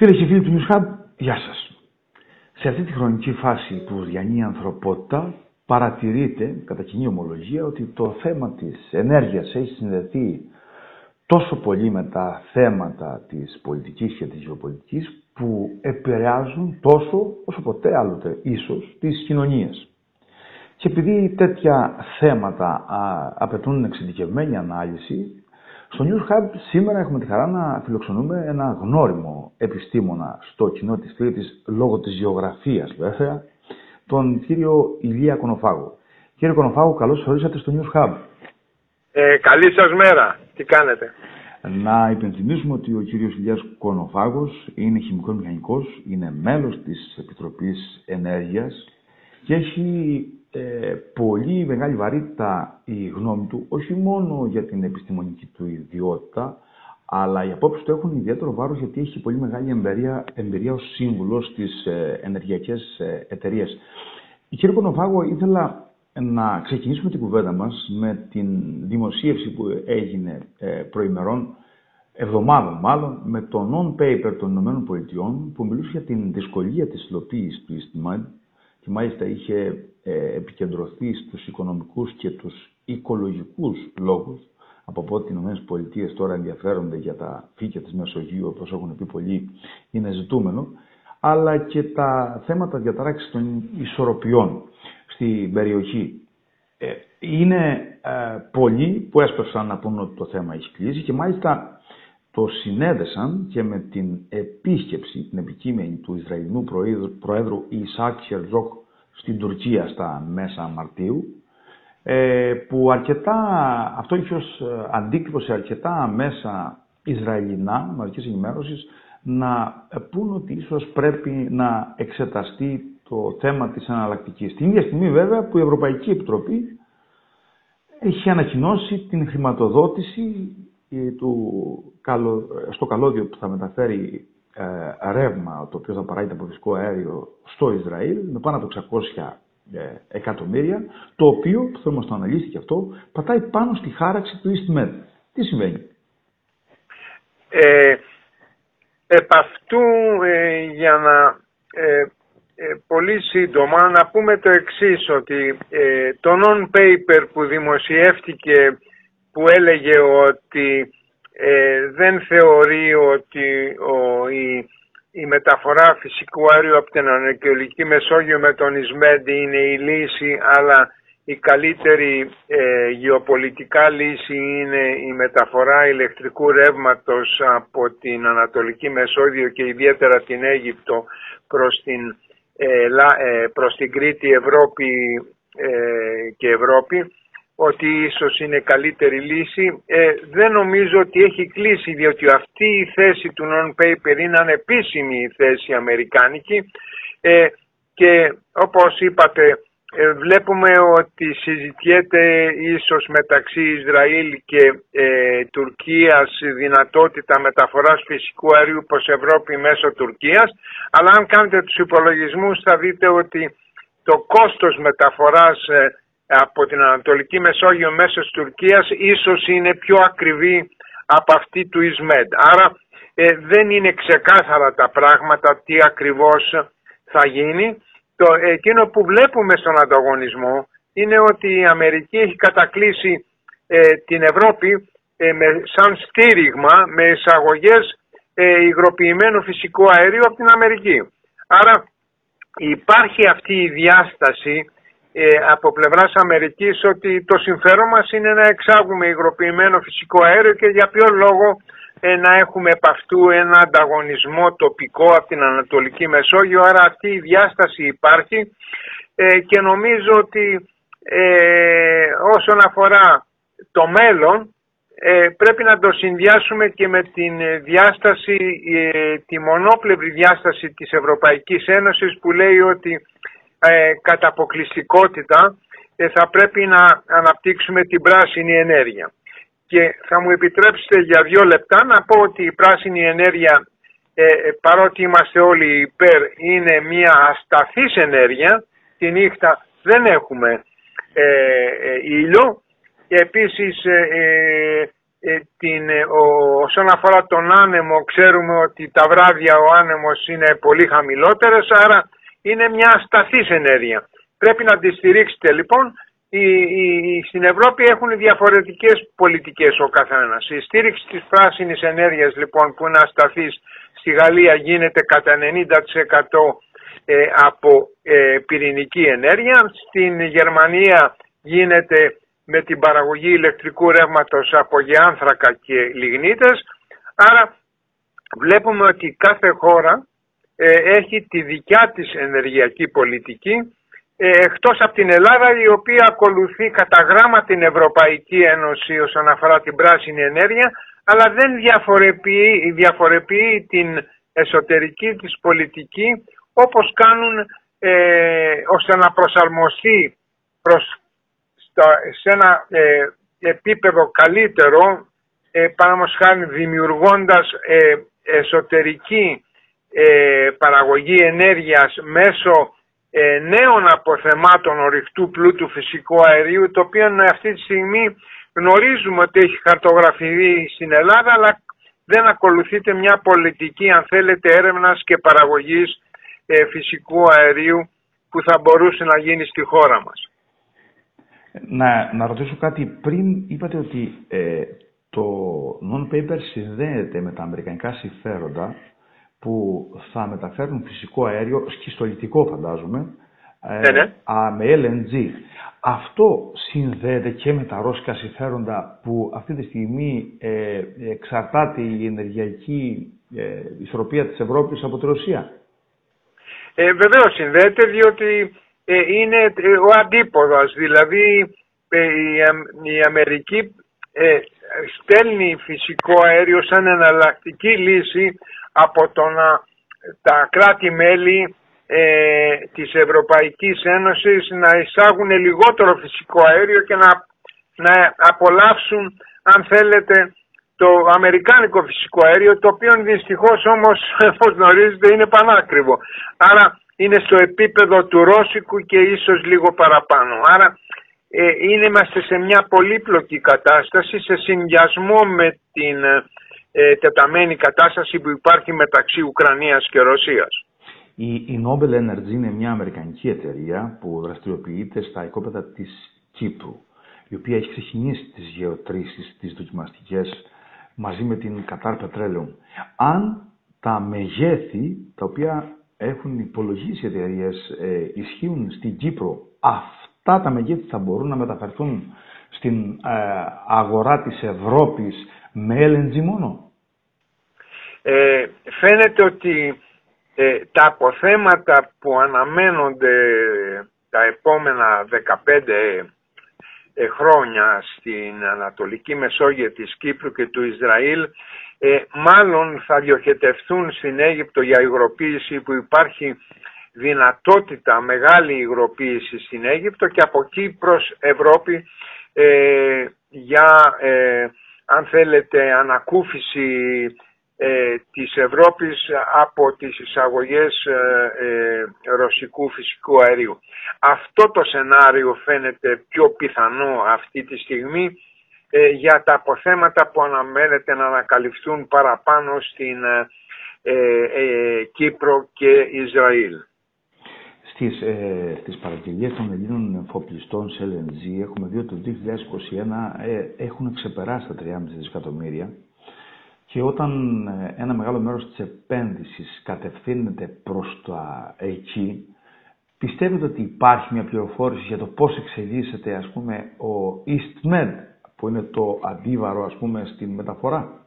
Φίλες και φίλοι του News γεια σας. Σε αυτή τη χρονική φάση που διανύει η ανθρωπότητα παρατηρείται κατά κοινή ομολογία ότι το θέμα της ενέργειας έχει συνδεθεί τόσο πολύ με τα θέματα της πολιτικής και της γεωπολιτικής που επηρεάζουν τόσο όσο ποτέ άλλοτε ίσως τις κοινωνίες. Και επειδή τέτοια θέματα α, απαιτούν εξειδικευμένη ανάλυση, στο News Hub σήμερα έχουμε τη χαρά να φιλοξενούμε ένα γνώριμο επιστήμονα στο κοινό της Κρήτης λόγω της γεωγραφίας βέβαια, τον κύριο Ηλία Κονοφάγο. Κύριε Κονοφάγο, καλώς ορίσατε στο News Hub. Ε, καλή σας μέρα. Τι κάνετε; Να υπενθυμίσουμε ότι ο κύριος Ηλίας Κονοφάγος είναι χημικός μηχανικός, είναι μέλος της Επιτροπής Ενέργειας και έχει ε, πολύ μεγάλη βαρύτητα η γνώμη του, όχι μόνο για την επιστημονική του ιδιότητα, αλλά οι απόψεις του έχουν ιδιαίτερο βάρος γιατί έχει πολύ μεγάλη εμπειρία, εμπειρία ως σύμβουλος στις ε, ενεργειακές ε, εταιρείες. Κύριε Κονοφάγο, ήθελα να ξεκινήσουμε την κουβέντα μας με την δημοσίευση που έγινε ε, προημερών, εβδομάδων μάλλον, με το non-paper των ΗΠΑ που μιλούσε για την δυσκολία της υλοποίησης του EastMed και μάλιστα είχε ε, επικεντρωθεί στους οικονομικούς και τους οικολογικούς λόγους, από πότε οι ΗΠΑ τώρα ενδιαφέρονται για τα φύκια της Μεσογείου, όπως έχουν πει πολλοί, είναι ζητούμενο, αλλά και τα θέματα διαταράξης των ισορροπιών στην περιοχή. Ε, είναι ε, πολλοί που έσπευσαν να πούν ότι το θέμα έχει κλείσει και μάλιστα το συνέδεσαν και με την επίσκεψη, την επικείμενη του Ισραηλινού Προέδρου, Προέδρου Ισάκ Χερζόκ στην Τουρκία στα μέσα Μαρτίου, ε, που αρκετά, αυτό είχε ως ε, αντίκτυπο σε αρκετά μέσα Ισραηλινά, μαζικής ενημέρωσης, να πούν ότι ίσως πρέπει να εξεταστεί το θέμα της αναλλακτική. Την ίδια στιγμή βέβαια που η Ευρωπαϊκή Επιτροπή έχει ανακοινώσει την χρηματοδότηση ε, του, στο καλώδιο που θα μεταφέρει ε, ρεύμα το οποίο θα παράγεται από φυσικό αέριο στο Ισραήλ με πάνω από 600 ε, εκατομμύρια, το οποίο, που θέλουμε να το αναλύσει και αυτό, πατάει πάνω στη χάραξη του EastMed. Τι συμβαίνει; Ε, επ' αυτού, ε, για να ε, ε, πολύ σύντομα να πούμε το εξής, ότι το non-paper που δημοσιεύτηκε που έλεγε ότι ε, δεν θεωρεί ότι ο, η, η μεταφορά φυσικού αέριου από την Ανατολική Μεσόγειο με τον Ισμέντη είναι η λύση, αλλά η καλύτερη ε, γεωπολιτικά λύση είναι η μεταφορά ηλεκτρικού ρεύματος από την Ανατολική Μεσόγειο και ιδιαίτερα την Αίγυπτο προς την, ε, ε προς την Κρήτη, Ευρώπη και Ευρώπη ότι ίσως είναι καλύτερη λύση. Ε, δεν νομίζω ότι έχει κλείσει διότι αυτή η θέση του non-paper είναι ανεπίσημη η θέση αμερικάνικη ε, και όπως είπατε ε, βλέπουμε ότι συζητιέται ίσως μεταξύ Ισραήλ και ε, Τουρκίας δυνατότητα μεταφοράς φυσικού αερίου προς Ευρώπη μέσω Τουρκίας αλλά αν κάνετε τους υπολογισμούς θα δείτε ότι το κόστος μεταφοράς από την Ανατολική Μεσόγειο μέσω της Τουρκίας ίσως είναι πιο ακριβή από αυτή του Ισμέντ. Άρα ε, δεν είναι ξεκάθαρα τα πράγματα τι ακριβώς θα γίνει. Το, εκείνο που βλέπουμε στον ανταγωνισμό είναι ότι η Αμερική έχει κατακλείσει ε, την Ευρώπη ε, με, σαν στήριγμα με εισαγωγές ε, υγροποιημένου φυσικού αερίου από την Αμερική. Άρα υπάρχει αυτή η διάσταση ε, από πλευράς Αμερικής ότι το συμφέρον μας είναι να εξάγουμε υγροποιημένο φυσικό αέριο και για ποιο λόγο ε, να έχουμε επ' αυτού ένα ανταγωνισμό τοπικό από την Ανατολική Μεσόγειο. Άρα αυτή η διάσταση υπάρχει ε, και νομίζω ότι όσον αφορά το μέλλον πρέπει να το συνδυάσουμε και με την διάσταση, τη μονόπλευρη διάσταση της Ευρωπαϊκής Ένωσης που λέει ότι ε, κατά αποκλειστικότητα ε, θα πρέπει να αναπτύξουμε την πράσινη ενέργεια. Και θα μου επιτρέψετε για δύο λεπτά να πω ότι η πράσινη ενέργεια ε, ε παρότι είμαστε όλοι υπέρ είναι μια ασταθής ενέργεια τη νύχτα δεν έχουμε ε, ήλιο και επίσης ε, την, ε, ο, όσον αφορά τον άνεμο ξέρουμε ότι τα βράδια ο άνεμος είναι πολύ χαμηλότερες άρα είναι μια ασταθής ενέργεια. Πρέπει να τη στηρίξετε λοιπόν. Οι, οι, στην Ευρώπη έχουν διαφορετικές πολιτικές ο καθένας. Η στήριξη της πράσινης ενέργειας λοιπόν που είναι ασταθής στη Γαλλία γίνεται κατά 90% ε, από ε, πυρηνική ενέργεια. Στην Γερμανία γίνεται με την παραγωγή ηλεκτρικού ρεύματος από γεάνθρακα και λιγνίτες. Άρα βλέπουμε ότι κάθε χώρα ε, έχει τη δικιά της ενεργειακή πολιτική ε, εκτός από την Ελλάδα η οποία ακολουθεί κατά γράμμα την Ευρωπαϊκή Ένωση όσον αφορά την πράσινη ενέργεια αλλά δεν διαφοροποιεί, διαφοροποιεί την εσωτερική της πολιτική όπως κάνουν ε, ώστε να προσαρμοστεί προς, σε ένα ε, επίπεδο καλύτερο ε, χάρη δημιουργώντας ε, εσωτερική ε, παραγωγή ενέργειας μέσω ε, νέων αποθεμάτων ορυκτού πλούτου φυσικού αερίου το οποίο αυτή τη στιγμή γνωρίζουμε ότι έχει χαρτογραφηθεί στην Ελλάδα αλλά δεν ακολουθείται μια πολιτική αν θέλετε έρευνας και παραγωγής ε, φυσικού αερίου που θα μπορούσε να γίνει στη χώρα μας. Να, να ρωτήσω κάτι. Πριν είπατε ότι ε, το non-paper συνδέεται με τα αμερικανικά συμφέροντα που θα μεταφέρουν φυσικό αέριο, σχιστολιτικό φαντάζομαι, ε, ναι, ναι. με LNG. Αυτό συνδέεται και με τα ρώσικα συμφέροντα που αυτή τη στιγμή ε, εξαρτάται η ενεργειακή ε, ισορροπία της Ευρώπης από τη Ρωσία. Ε, βεβαίως συνδέεται διότι ε, είναι ο αντίποδας, δηλαδή η Αμερική στέλνει φυσικό αέριο σαν εναλλακτική λύση από το να τα κράτη-μέλη ε, της Ευρωπαϊκής Ένωσης να εισάγουν λιγότερο φυσικό αέριο και να, να απολαύσουν αν θέλετε το αμερικάνικο φυσικό αέριο το οποίο δυστυχώς όμως όπως γνωρίζετε είναι πανάκριβο. Άρα είναι στο επίπεδο του ρώσικου και ίσως λίγο παραπάνω. Άρα ε, είναι, είμαστε σε μια πολύπλοκη κατάσταση σε συνδυασμό με την ε, τεταμένη κατάσταση που υπάρχει μεταξύ Ουκρανίας και Ρωσίας. Η, η Nobel Energy είναι μια αμερικανική εταιρεία που δραστηριοποιείται στα οικόπεδα της Κύπρου, η οποία έχει ξεκινήσει τις γεωτρήσεις, τις δοκιμαστικές, μαζί με την Qatar Petroleum. Αν τα μεγέθη τα οποία έχουν υπολογίσει οι εταιρείες ε, ισχύουν στην Κύπρο, αυτά τα μεγέθη θα μπορούν να μεταφερθούν στην ε, αγορά της Ευρώπης με LNG μόνο; Ε, φαίνεται ότι ε, τα αποθέματα που αναμένονται τα επόμενα 15 ε, χρόνια στην Ανατολική Μεσόγειο της Κύπρου και του Ισραήλ ε, μάλλον θα διοχετευθούν στην Αίγυπτο για υγροποίηση που υπάρχει δυνατότητα μεγάλη υγροποίηση στην Αίγυπτο και από εκεί προς Ευρώπη για αν θέλετε ανακούφιση ε, της Ευρώπης από τις εισαγωγές ε, ε, ρωσικού φυσικού αερίου. Αυτό το σενάριο φαίνεται πιο πιθανό αυτή τη στιγμή ε, για τα αποθέματα που αναμένεται να ανακαλυφθούν παραπάνω στην Κύπρο και Ισραήλ. Στις, ε, στις παραγγελίες των Ελλήνων εφοπλιστών σε LNG έχουμε δει ότι το 2021 έχουν ξεπεράσει τα 3,5 δισεκατομμύρια και όταν ε, ένα μεγάλο μέρος της επένδυσης κατευθύνεται προς τα εκεί, πιστεύετε ότι υπάρχει μια πληροφόρηση για το πώς εξελίσσεται ας πούμε ο EastMed που είναι το αντίβαρο ας πούμε στην μεταφορά;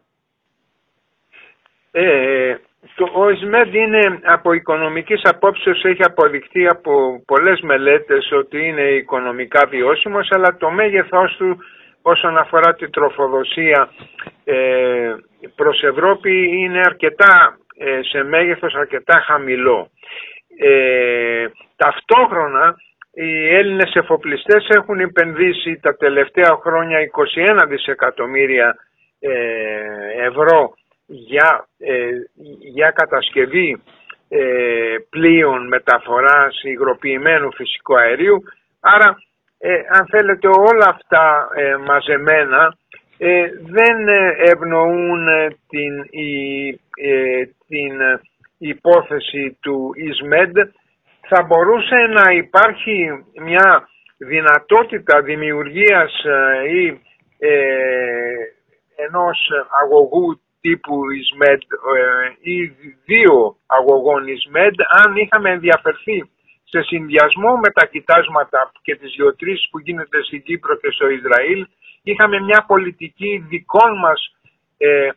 Ε, το EastMed είναι από οικονομικής απόψεως έχει αποδειχθεί από πολλές μελέτες ότι είναι οικονομικά βιώσιμος αλλά το μέγεθός του όσον αφορά την τροφοδοσία ε, προς Ευρώπη είναι αρκετά ε, σε μέγεθος αρκετά χαμηλό. Ε, ταυτόχρονα οι Έλληνες εφοπλιστές έχουν επενδύσει τα τελευταία χρόνια 21 δισεκατομμύρια ε, ευρώ για, για κατασκευή πλοίων μεταφοράς υγροποιημένου φυσικού αερίου. Άρα, αν θέλετε όλα αυτά μαζεμένα δεν ευνοούν την, την υπόθεση του ΙΣΜΕΔ θα μπορούσε να υπάρχει μια δυνατότητα δημιουργίας ή ενός αγωγού τύπου ΙΣΜΕΔ ή δύο αγωγών ΙΣΜΕΔ αν είχαμε ενδιαφερθεί σε συνδυασμό με τα κοιτάσματα και τις γεωτρήσεις που γίνεται στην Κύπρο και στο Ισραήλ είχαμε μια πολιτική δικών μας ε,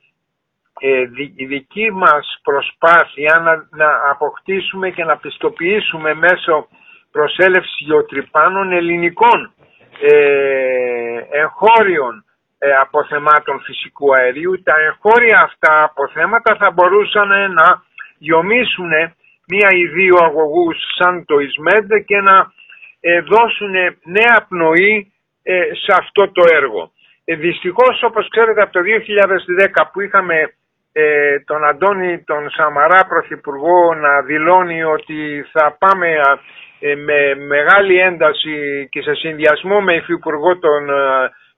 ε, δική μας προσπάθεια να, να αποκτήσουμε και να πιστοποιήσουμε μέσω προσέλευσης γεωτρυπάνων ελληνικών ε, εγχώριων ε, αποθεμάτων φυσικού αερίου. Τα εγχώρια αυτά αποθέματα θα μπορούσαν να γιομίσουν μία ή δύο αγωγούς σαν το ΙΣΜΕΔ και να ε, δώσουν νέα πνοή ε, σε αυτό το έργο. Ε, δυστυχώς όπως ξέρετε από το 2010 που είχαμε ε, τον Αντώνη τον Σαμαρά Πρωθυπουργό να δηλώνει ότι θα πάμε ε, με μεγάλη ένταση και σε συνδυασμό με υφυπουργό τον,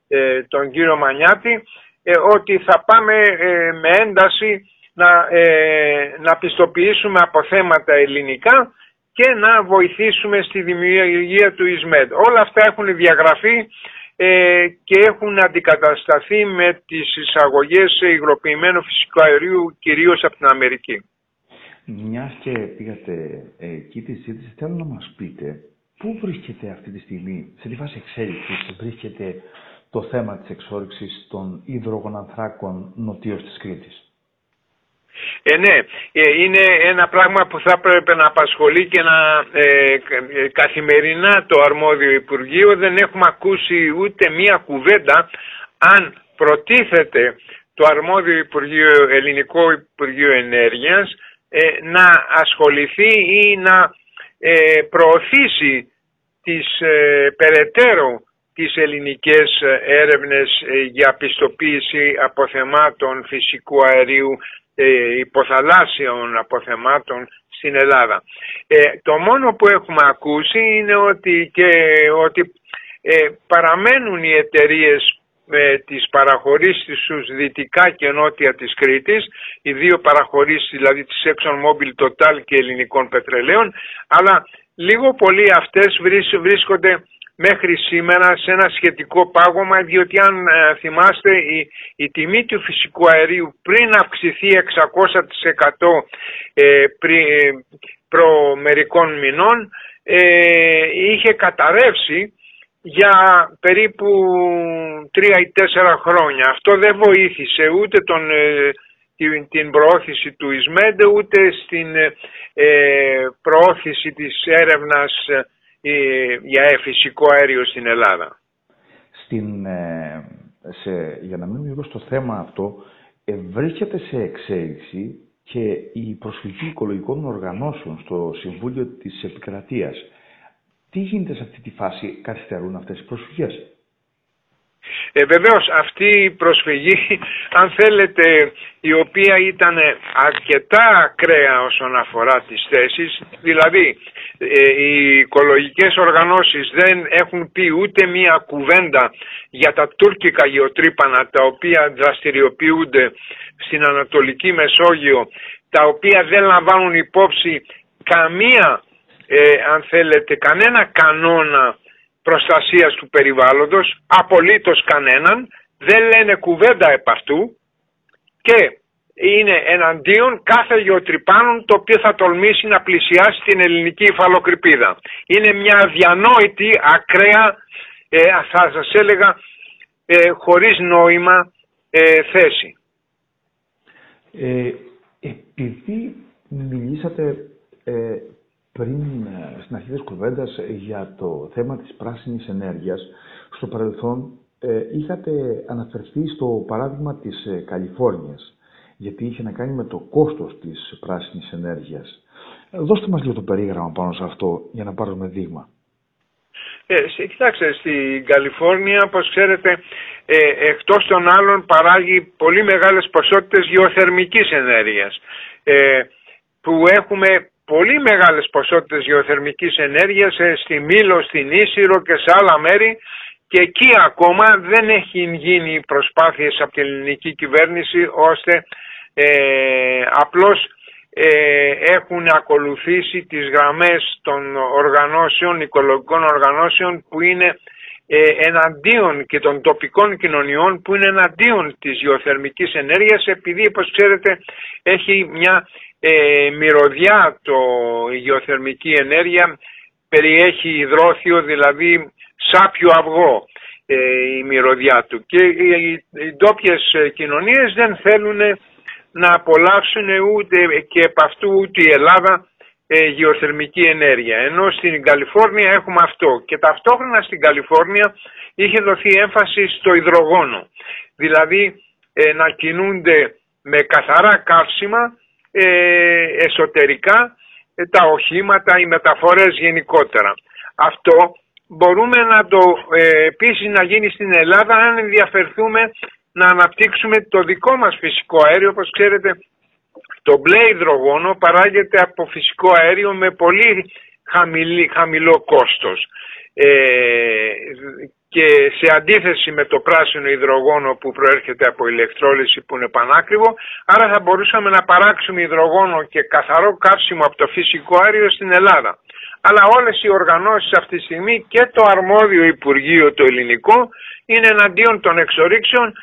ε, τον κύριο Μανιάτη ότι θα πάμε με ένταση να, να πιστοποιήσουμε αποθέματα ελληνικά και να βοηθήσουμε στη δημιουργία του ΙΣΜΕΔ. Όλα αυτά έχουν διαγραφεί ε, και έχουν αντικατασταθεί με τις εισαγωγές υγροποιημένου φυσικού αερίου κυρίως από την Αμερική. Μιας και πήγατε εκεί τη συζήτηση, θέλω να μας πείτε πού βρίσκεται αυτή τη στιγμή, σε τι φάση εξέλιξης βρίσκεται το θέμα της εξόρυξης των υδρογονανθράκων νοτίως της Κρήτης; Ε, ναι, ε, είναι ένα πράγμα που θα έπρεπε να απασχολεί και να ε, καθημερινά το αρμόδιο Υπουργείο. Δεν έχουμε ακούσει ούτε μία κουβέντα αν προτίθεται το αρμόδιο Υπουργείο, Ελληνικό Υπουργείο Ενέργειας ε, να ασχοληθεί ή να προωθήσει τις περαιτέρω τις ελληνικές έρευνες για πιστοποίηση αποθεμάτων φυσικού αερίου ε, υποθαλάσσιων αποθεμάτων στην Ελλάδα. Ε, το μόνο που έχουμε ακούσει είναι ότι, και, ότι ε, παραμένουν οι εταιρείες με τις παραχωρήσεις στους δυτικά και νότια της Κρήτης, οι δύο παραχωρήσεις δηλαδή της ExxonMobil Total και ελληνικών πετρελαίων, αλλά λίγο πολύ αυτές βρίσκονται μέχρι σήμερα σε ένα σχετικό πάγωμα διότι αν ε, θυμάστε η, η τιμή του φυσικού αερίου πριν αυξηθεί 600% ε, πριν, ε, προ μερικών μηνών ε, είχε καταρρεύσει για περίπου τρία ή τέσσερα χρόνια. Αυτό δεν βοήθησε ούτε τον, την, την προώθηση του ΙΣΜΕΝΤ ούτε στην προώθηση της έρευνας για φυσικό αέριο στην Ελλάδα. Στην, ε, σε, για να μείνουμε λίγο στο θέμα αυτό, ε, βρίσκεται σε εξέλιξη και η προσφυγή οικολογικών οργανώσεων στο Συμβούλιο της Επικρατείας. Τι γίνεται σε αυτή τη φάση, καθυστερούν αυτές οι προσφυγές; Ε, βεβαίως αυτή η προσφυγή, αν θέλετε, η οποία ήταν αρκετά ακραία όσον αφορά τις θέσεις, δηλαδή ε, οι οικολογικές οργανώσεις δεν έχουν πει ούτε μία κουβέντα για τα τουρκικά γεωτρύπανα τα οποία δραστηριοποιούνται στην Ανατολική Μεσόγειο, τα οποία δεν λαμβάνουν υπόψη καμία, ε, αν θέλετε, κανένα κανόνα προστασίας του περιβάλλοντος, απολύτως κανέναν, δεν λένε κουβέντα επ' αυτού και είναι εναντίον κάθε γεωτρυπάνων το οποίο θα τολμήσει να πλησιάσει την ελληνική υφαλοκρηπίδα. Είναι μια αδιανόητη, ακραία, ε, θα σας έλεγα, ε, χωρίς νόημα ε, θέση. Ε, επειδή μιλήσατε ε, πριν ε, στην αρχή της κουβέντας για το θέμα της πράσινης ενέργειας, στο παρελθόν ε, είχατε αναφερθεί στο παράδειγμα της ε, Καλιφόρνιας, γιατί είχε να κάνει με το κόστος της πράσινης ενέργειας. Ε, δώστε μας λίγο το περίγραμμα πάνω σε αυτό, για να πάρουμε δείγμα. Ε, κοιτάξτε, στην Καλιφόρνια, όπως ξέρετε, ε, εκτός των άλλων παράγει πολύ μεγάλες ποσότητες γεωθερμικής ενέργειας, ε, που έχουμε πολύ μεγάλες ποσότητες γεωθερμικής ενέργειας ε, στη Μήλο, στην Ίσυρο και σε άλλα μέρη. Και εκεί ακόμα δεν έχει γίνει προσπάθειες από την ελληνική κυβέρνηση ώστε ε, απλώς ε, έχουν ακολουθήσει τις γραμμές των οργανώσεων, οικολογικών οργανώσεων που είναι ε, εναντίον και των τοπικών κοινωνιών που είναι εναντίον της γεωθερμικής ενέργειας επειδή όπως ξέρετε έχει μια ε, μυρωδιά το, η γεωθερμική ενέργεια περιέχει υδρόθιο δηλαδή σάπιο αυγό ε, η μυρωδιά του και οι, οι ντόπιες κοινωνίες δεν θέλουν να απολαύσουν ούτε και από αυτού ούτε η Ελλάδα ε, γεωθερμική ενέργεια. Ενώ στην Καλιφόρνια έχουμε αυτό και ταυτόχρονα στην Καλιφόρνια είχε δοθεί έμφαση στο υδρογόνο. Δηλαδή ε, να κινούνται με καθαρά καύσιμα ε, εσωτερικά ε, τα οχήματα, οι μεταφορές γενικότερα. Αυτό μπορούμε να το ε, επίσης να γίνει στην Ελλάδα αν ενδιαφερθούμε να αναπτύξουμε το δικό μας φυσικό αέριο. Όπως ξέρετε το μπλε υδρογόνο παράγεται από φυσικό αέριο με πολύ χαμηλό κόστος. Ε, και σε αντίθεση με το πράσινο υδρογόνο που προέρχεται από ηλεκτρόλυση που είναι πανάκριβο, άρα θα μπορούσαμε να παράξουμε υδρογόνο και καθαρό καύσιμο από το φυσικό αέριο στην Ελλάδα. Αλλά όλες οι οργανώσεις αυτή τη στιγμή και το αρμόδιο Υπουργείο το ελληνικό είναι εναντίον των εξορίξεων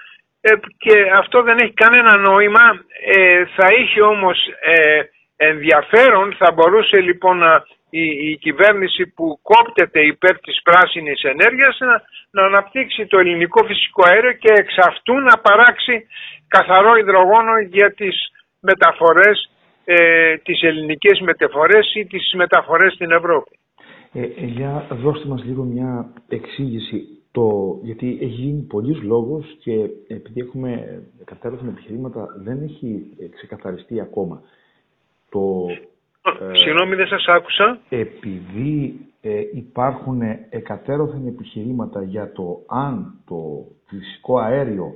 ε, και αυτό δεν έχει κανένα νόημα. Ε, θα είχε όμως ε, ενδιαφέρον, θα μπορούσε λοιπόν να, η, η, κυβέρνηση που κόπτεται υπέρ της πράσινης ενέργειας να, να αναπτύξει το ελληνικό φυσικό αέριο και εξ αυτού να παράξει καθαρό υδρογόνο για τις μεταφορές, ε, τις ελληνικές μεταφορές ή τις μεταφορές στην Ευρώπη. Ε, για δώστε μας λίγο μια εξήγηση το, γιατί έχει γίνει πολλής λόγος και επειδή έχουμε κατέρωθεν επιχειρήματα δεν έχει ξεκαθαριστεί ακόμα. Το, ε, Συγγνώμη δεν σας άκουσα. Επειδή ε, υπάρχουν εκατέρωθεν επιχειρήματα για το αν το φυσικό αέριο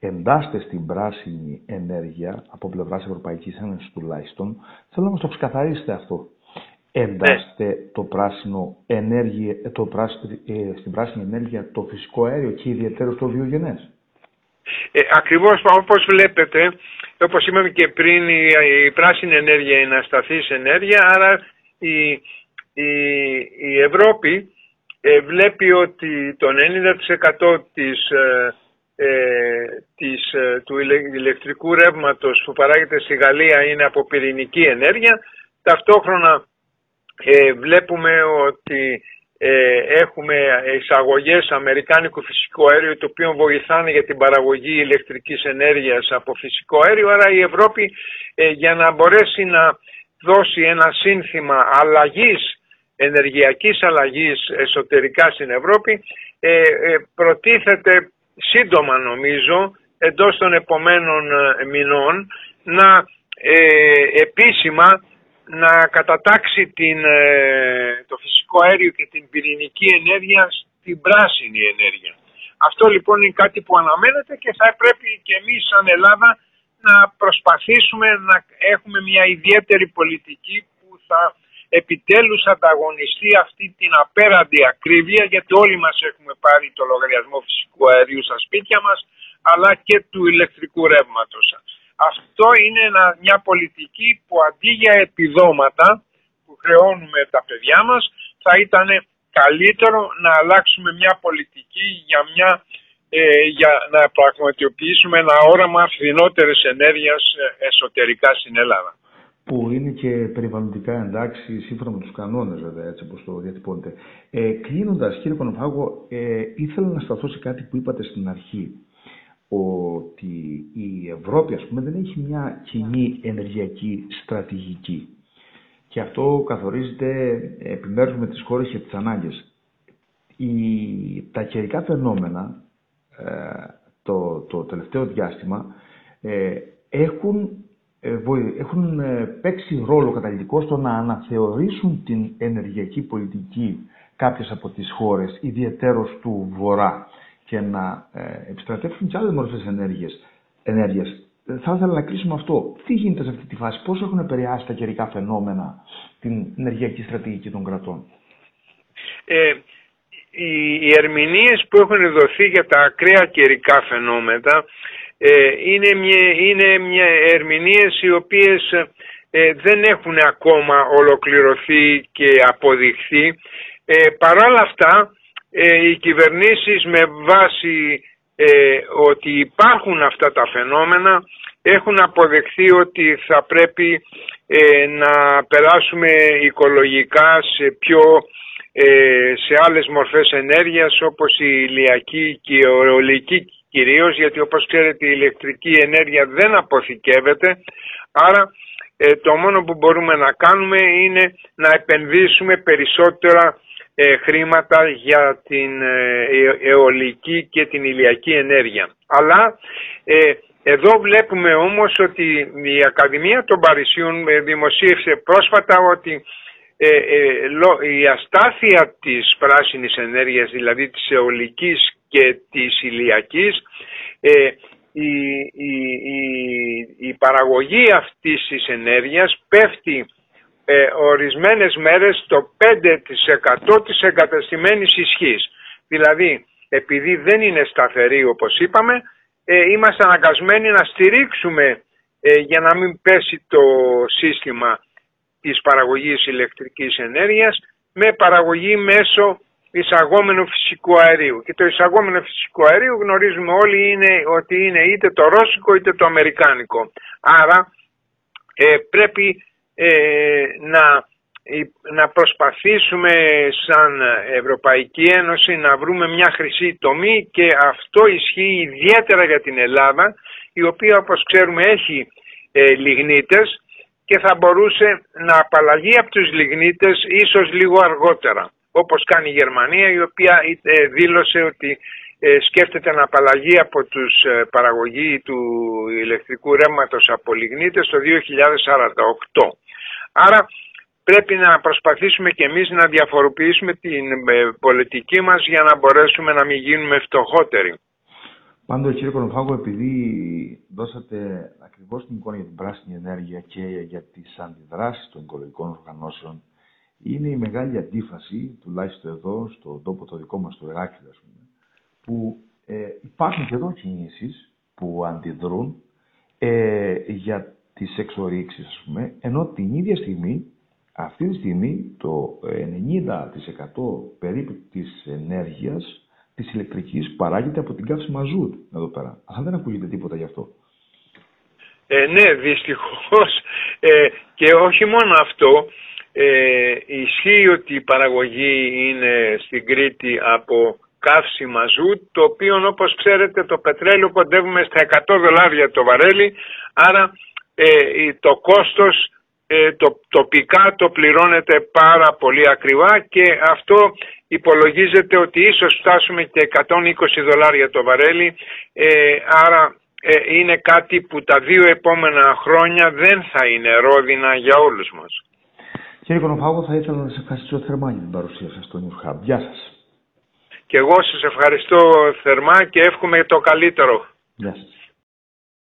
εντάσσεται στην πράσινη ενέργεια από πλευράς Ευρωπαϊκής Ένωσης τουλάχιστον, θέλω να μας το ξεκαθαρίσετε αυτό εντάσσεται ναι. το πράσινο ενέργεια, το ε, στην πράσινη ενέργεια το φυσικό αέριο και ιδιαίτερο το βιογενές. Ε, ακριβώς όπως βλέπετε, όπως είπαμε και πριν, η, πράσινη ενέργεια είναι ασταθής ενέργεια, άρα η, η, η Ευρώπη ε, βλέπει ότι το 90% της, ε, ε, της, ε, του ηλεκτρικού ρεύματος που παράγεται στη Γαλλία είναι από πυρηνική ενέργεια, ταυτόχρονα ε, βλέπουμε ότι ε, έχουμε εισαγωγές αμερικάνικου φυσικού αέριου το οποίο βοηθάνε για την παραγωγή ηλεκτρικής ενέργειας από φυσικό αέριο. Άρα η Ευρώπη ε, για να μπορέσει να δώσει ένα σύνθημα αλλαγής ενεργειακής αλλαγής εσωτερικά στην Ευρώπη ε, προτίθεται σύντομα νομίζω εντός των επομένων μηνών να επίσημα να κατατάξει την, ε, το φυσικό αέριο και την πυρηνική ενέργεια στην πράσινη ενέργεια. Αυτό λοιπόν είναι κάτι που αναμένεται και θα πρέπει και εμείς σαν Ελλάδα να προσπαθήσουμε να έχουμε μια ιδιαίτερη πολιτική που θα επιτέλους ανταγωνιστεί αυτή την απέραντη ακρίβεια γιατί όλοι μας έχουμε πάρει το λογαριασμό φυσικού αερίου στα σπίτια μας αλλά και του ηλεκτρικού ρεύματος. Αυτό είναι μια πολιτική που αντί για επιδόματα που χρεώνουμε τα παιδιά μας θα ήταν καλύτερο να αλλάξουμε μια πολιτική για, μια, ε, για να πραγματοποιήσουμε ένα όραμα φθηνότερης ενέργειας ε, εσωτερικά στην Ελλάδα. Που είναι και περιβαλλοντικά εντάξει σύμφωνα με τους κανόνες βέβαια έτσι όπως το διατυπώνετε. Ε, κλείνοντας κύριε Κονοφάγο, ε, ήθελα να σταθώ σε κάτι που είπατε στην αρχή ότι η Ευρώπη ας πούμε δεν έχει μια κοινή ενεργειακή στρατηγική και αυτό καθορίζεται επιμέρους με τις χώρες και τις ανάγκες. Η, τα καιρικά φαινόμενα ε, το, το τελευταίο διάστημα ε, έχουν, ε, έχουν παίξει ρόλο καταλητικό στο να αναθεωρήσουν την ενεργειακή πολιτική κάποιες από τις χώρες, ιδιαιτέρως του Βορρά και να ε, επιστρατεύσουν και άλλες μορφές ενέργειας. Ε, θα ήθελα να κλείσουμε αυτό. Τι γίνεται σε αυτή τη φάση, πώς έχουν επηρεάσει τα καιρικά φαινόμενα την ενεργειακή στρατηγική των κρατών; Ε, οι ερμηνείες που έχουν δοθεί για τα ακραία καιρικά φαινόμενα ε, είναι, μια, είναι μια ερμηνείες οι οποίες ε, δεν έχουν ακόμα ολοκληρωθεί και αποδειχθεί. Ε, παρόλα αυτά, ε, οι κυβερνήσεις με βάση ε, ότι υπάρχουν αυτά τα φαινόμενα έχουν αποδεχθεί ότι θα πρέπει να περάσουμε οικολογικά σε πιο σε άλλες μορφές ενέργειας όπως η ηλιακή και η αιωλική κυρίως γιατί όπως ξέρετε η ηλεκτρική ενέργεια δεν αποθηκεύεται. Άρα ε, το μόνο που μπορούμε να κάνουμε είναι να επενδύσουμε περισσότερα ε, χρήματα για την ε, αιωλική και την ηλιακή ενέργεια. Αλλά εδώ βλέπουμε όμως ότι η Ακαδημία των Παρισιών δημοσίευσε πρόσφατα ότι η αστάθεια της πράσινης ενέργειας, δηλαδή της αιωλικής και της ηλιακής, η, η, η, παραγωγή αυτής της ενέργειας πέφτει ε, ορισμένες μέρες στο 5% της εγκαταστημένης ισχύς. Δηλαδή, επειδή δεν είναι σταθερή όπως είπαμε, ε, είμαστε αναγκασμένοι να στηρίξουμε ε, για να μην πέσει το σύστημα της παραγωγής ηλεκτρικής ενέργειας με παραγωγή μέσω εισαγόμενου φυσικού αερίου. Και το εισαγόμενο φυσικό αερίου γνωρίζουμε όλοι είναι ότι είναι είτε το ρώσικο είτε το αμερικάνικο. Άρα ε, πρέπει ε, να, να προσπαθήσουμε σαν Ευρωπαϊκή Ένωση να βρούμε μια χρυσή τομή και αυτό ισχύει ιδιαίτερα για την Ελλάδα η οποία όπως ξέρουμε έχει ε, λιγνίτες και θα μπορούσε να απαλλαγεί από τους λιγνίτες ίσως λίγο αργότερα όπως κάνει η Γερμανία η οποία ε, δήλωσε ότι ε, σκέφτεται να απαλλαγεί από τους ε, παραγωγή του ηλεκτρικού ρεύματος από λιγνίτες το 2048. Άρα πρέπει να προσπαθήσουμε και εμείς να διαφοροποιήσουμε την πολιτική μας για να μπορέσουμε να μην γίνουμε φτωχότεροι. Πάντως κύριε Κονοφάγο, επειδή δώσατε ακριβώς την εικόνα για την πράσινη ενέργεια και για τις αντιδράσεις των οικολογικών οργανώσεων είναι η μεγάλη αντίφαση, τουλάχιστον εδώ, στον τόπο το δικό μας, το Εράκλειο, ας πούμε, που ε, υπάρχουν και εδώ κινήσεις που αντιδρούν ε, για τις εξορίξεις, ας πούμε, ενώ την ίδια στιγμή, αυτή τη στιγμή, το 90% περίπου της ενέργειας της ηλεκτρικής παράγεται από την καύση μαζούτ εδώ πέρα. Αλλά δεν ακούγεται τίποτα γι' αυτό. Ε, ναι, δυστυχώς. Ε, και όχι μόνο αυτό, ε, ισχύει ότι η παραγωγή είναι στην Κρήτη από καύση μαζού, το οποίο όπως ξέρετε το πετρέλαιο κοντεύουμε στα 100 δολάρια το βαρέλι, άρα ε, το κόστος ε, το, τοπικά το πληρώνεται πάρα πολύ ακριβά και αυτό υπολογίζεται ότι ίσως φτάσουμε και 120 δολάρια το βαρέλι, ε, άρα είναι κάτι που τα δύο επόμενα χρόνια δεν θα είναι ρόδινα για όλους μας. Κύριε Κονοφάγο, θα ήθελα να σας ευχαριστήσω θερμά για την παρουσία σας στο New Γεια σας. Και εγώ σας ευχαριστώ θερμά και εύχομαι το καλύτερο. Γεια σας.